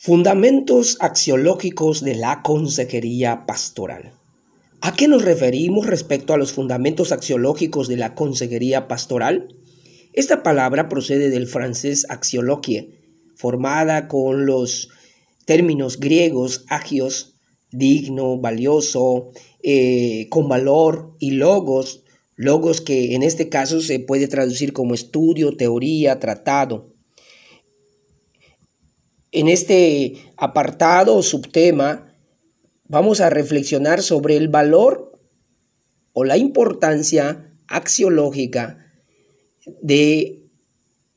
Fundamentos axiológicos de la consejería pastoral. ¿A qué nos referimos respecto a los fundamentos axiológicos de la consejería pastoral? Esta palabra procede del francés axiologie, formada con los términos griegos agios, digno, valioso, eh, con valor, y logos, logos que en este caso se puede traducir como estudio, teoría, tratado. En este apartado o subtema vamos a reflexionar sobre el valor o la importancia axiológica de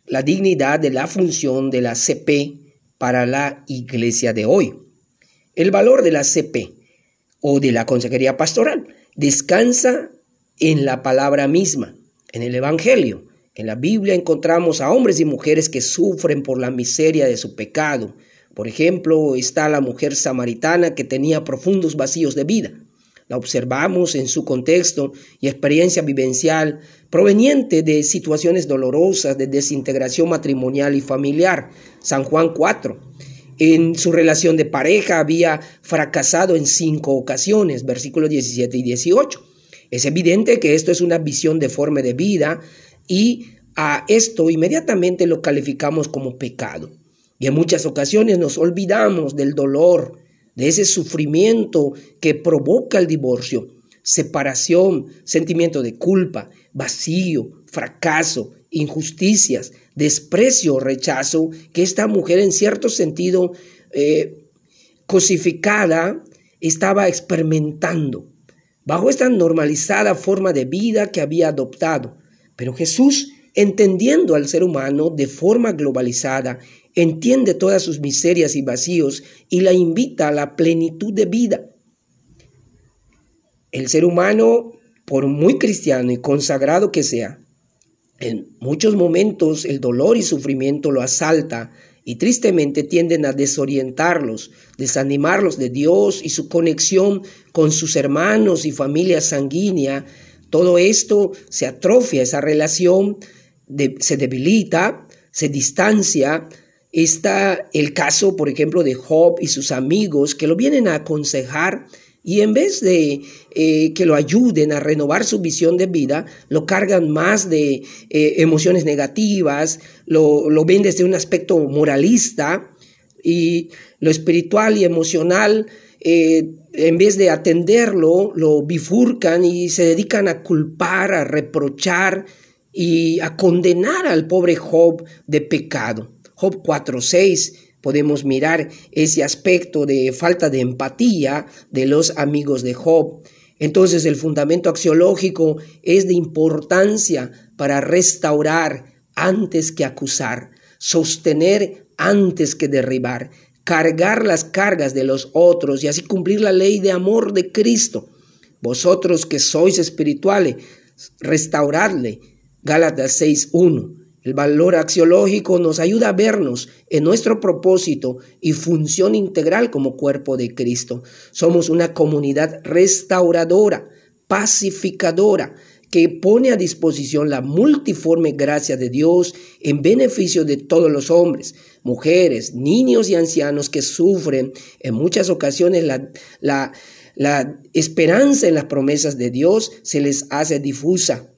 la dignidad de la función de la CP para la iglesia de hoy. El valor de la CP o de la consejería pastoral descansa en la palabra misma, en el Evangelio, en la Biblia encontramos a hombres y mujeres que sufren por la miseria de su pecado. Por ejemplo, está la mujer samaritana que tenía profundos vacíos de vida. La observamos en su contexto y experiencia vivencial proveniente de situaciones dolorosas de desintegración matrimonial y familiar. San Juan 4. En su relación de pareja había fracasado en cinco ocasiones, versículos 17 y 18. Es evidente que esto es una visión deforme de vida y a esto inmediatamente lo calificamos como pecado. Y en muchas ocasiones nos olvidamos del dolor, de ese sufrimiento que provoca el divorcio, separación, sentimiento de culpa, vacío, fracaso, injusticias, desprecio, rechazo, que esta mujer en cierto sentido eh, cosificada estaba experimentando bajo esta normalizada forma de vida que había adoptado. Pero Jesús, entendiendo al ser humano de forma globalizada, entiende todas sus miserias y vacíos y la invita a la plenitud de vida. El ser humano, por muy cristiano y consagrado que sea, en muchos momentos el dolor y sufrimiento lo asalta y tristemente tienden a desorientarlos, desanimarlos de Dios y su conexión con sus hermanos y familia sanguínea todo esto se atrofia, esa relación se debilita, se distancia. Está el caso, por ejemplo, de Job y sus amigos que lo vienen a aconsejar y en vez de eh, que lo ayuden a renovar su visión de vida, lo cargan más de eh, emociones negativas, lo, lo ven desde un aspecto moralista y lo espiritual y emocional eh, en vez de atenderlo, lo bifurcan y se dedican a culpar, a reprochar y a condenar al pobre Job de pecado. Job 4.6 podemos mirar ese aspecto de falta de empatía de los amigos de Job. Entonces el fundamento axiológico es de importancia para restaurar antes que acusar, sostener antes que derribar, cargar las cargas de los otros y así cumplir la ley de amor de Cristo. Vosotros que sois espirituales, restauradle. Gálatas 6.1. El valor axiológico nos ayuda a vernos en nuestro propósito y función integral como cuerpo de Cristo. Somos una comunidad restauradora, pacificadora, que pone a disposición la multiforme gracia de Dios en beneficio de todos los hombres, mujeres, niños y ancianos que sufren en muchas ocasiones la, esperanza en las promesas de Dios se les hace difusa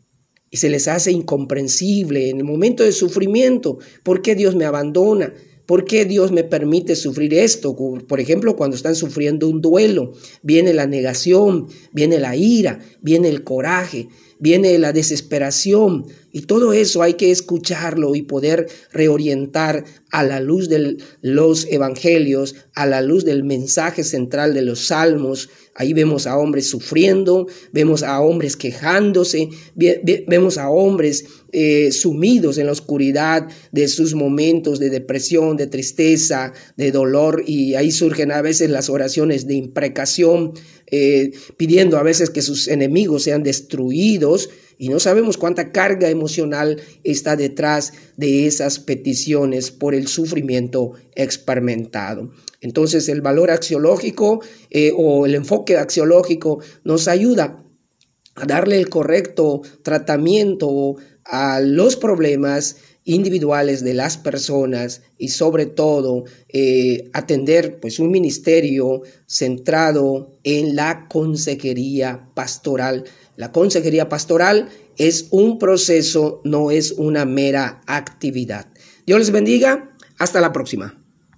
y se les hace incomprensible en el momento de sufrimiento. ¿Por qué Dios me abandona? ¿Por qué Dios me permite sufrir esto? Por ejemplo, cuando están sufriendo un duelo, viene la negación, viene la ira, viene el coraje, viene la desesperación y todo eso hay que escucharlo y poder reorientar a la luz de los evangelios, a la luz del mensaje central de los salmos. Ahí vemos a hombres sufriendo, vemos a hombres quejándose, vemos a hombres eh, sumidos en la oscuridad de sus momentos de depresión, de tristeza, de dolor y ahí surgen a veces las oraciones de imprecación, eh, pidiendo a veces que sus enemigos sean destruidos y no sabemos cuánta carga emocional está detrás de esas peticiones por el sufrimiento experimentado. Entonces el valor axiológico eh, o el enfoque axiológico nos ayuda a darle el correcto tratamiento a los problemas individuales de las personas y sobre todo eh, atender pues un ministerio centrado en la consejería pastoral. La consejería pastoral es un proceso, no es una mera actividad. Dios les bendiga. Hasta la próxima.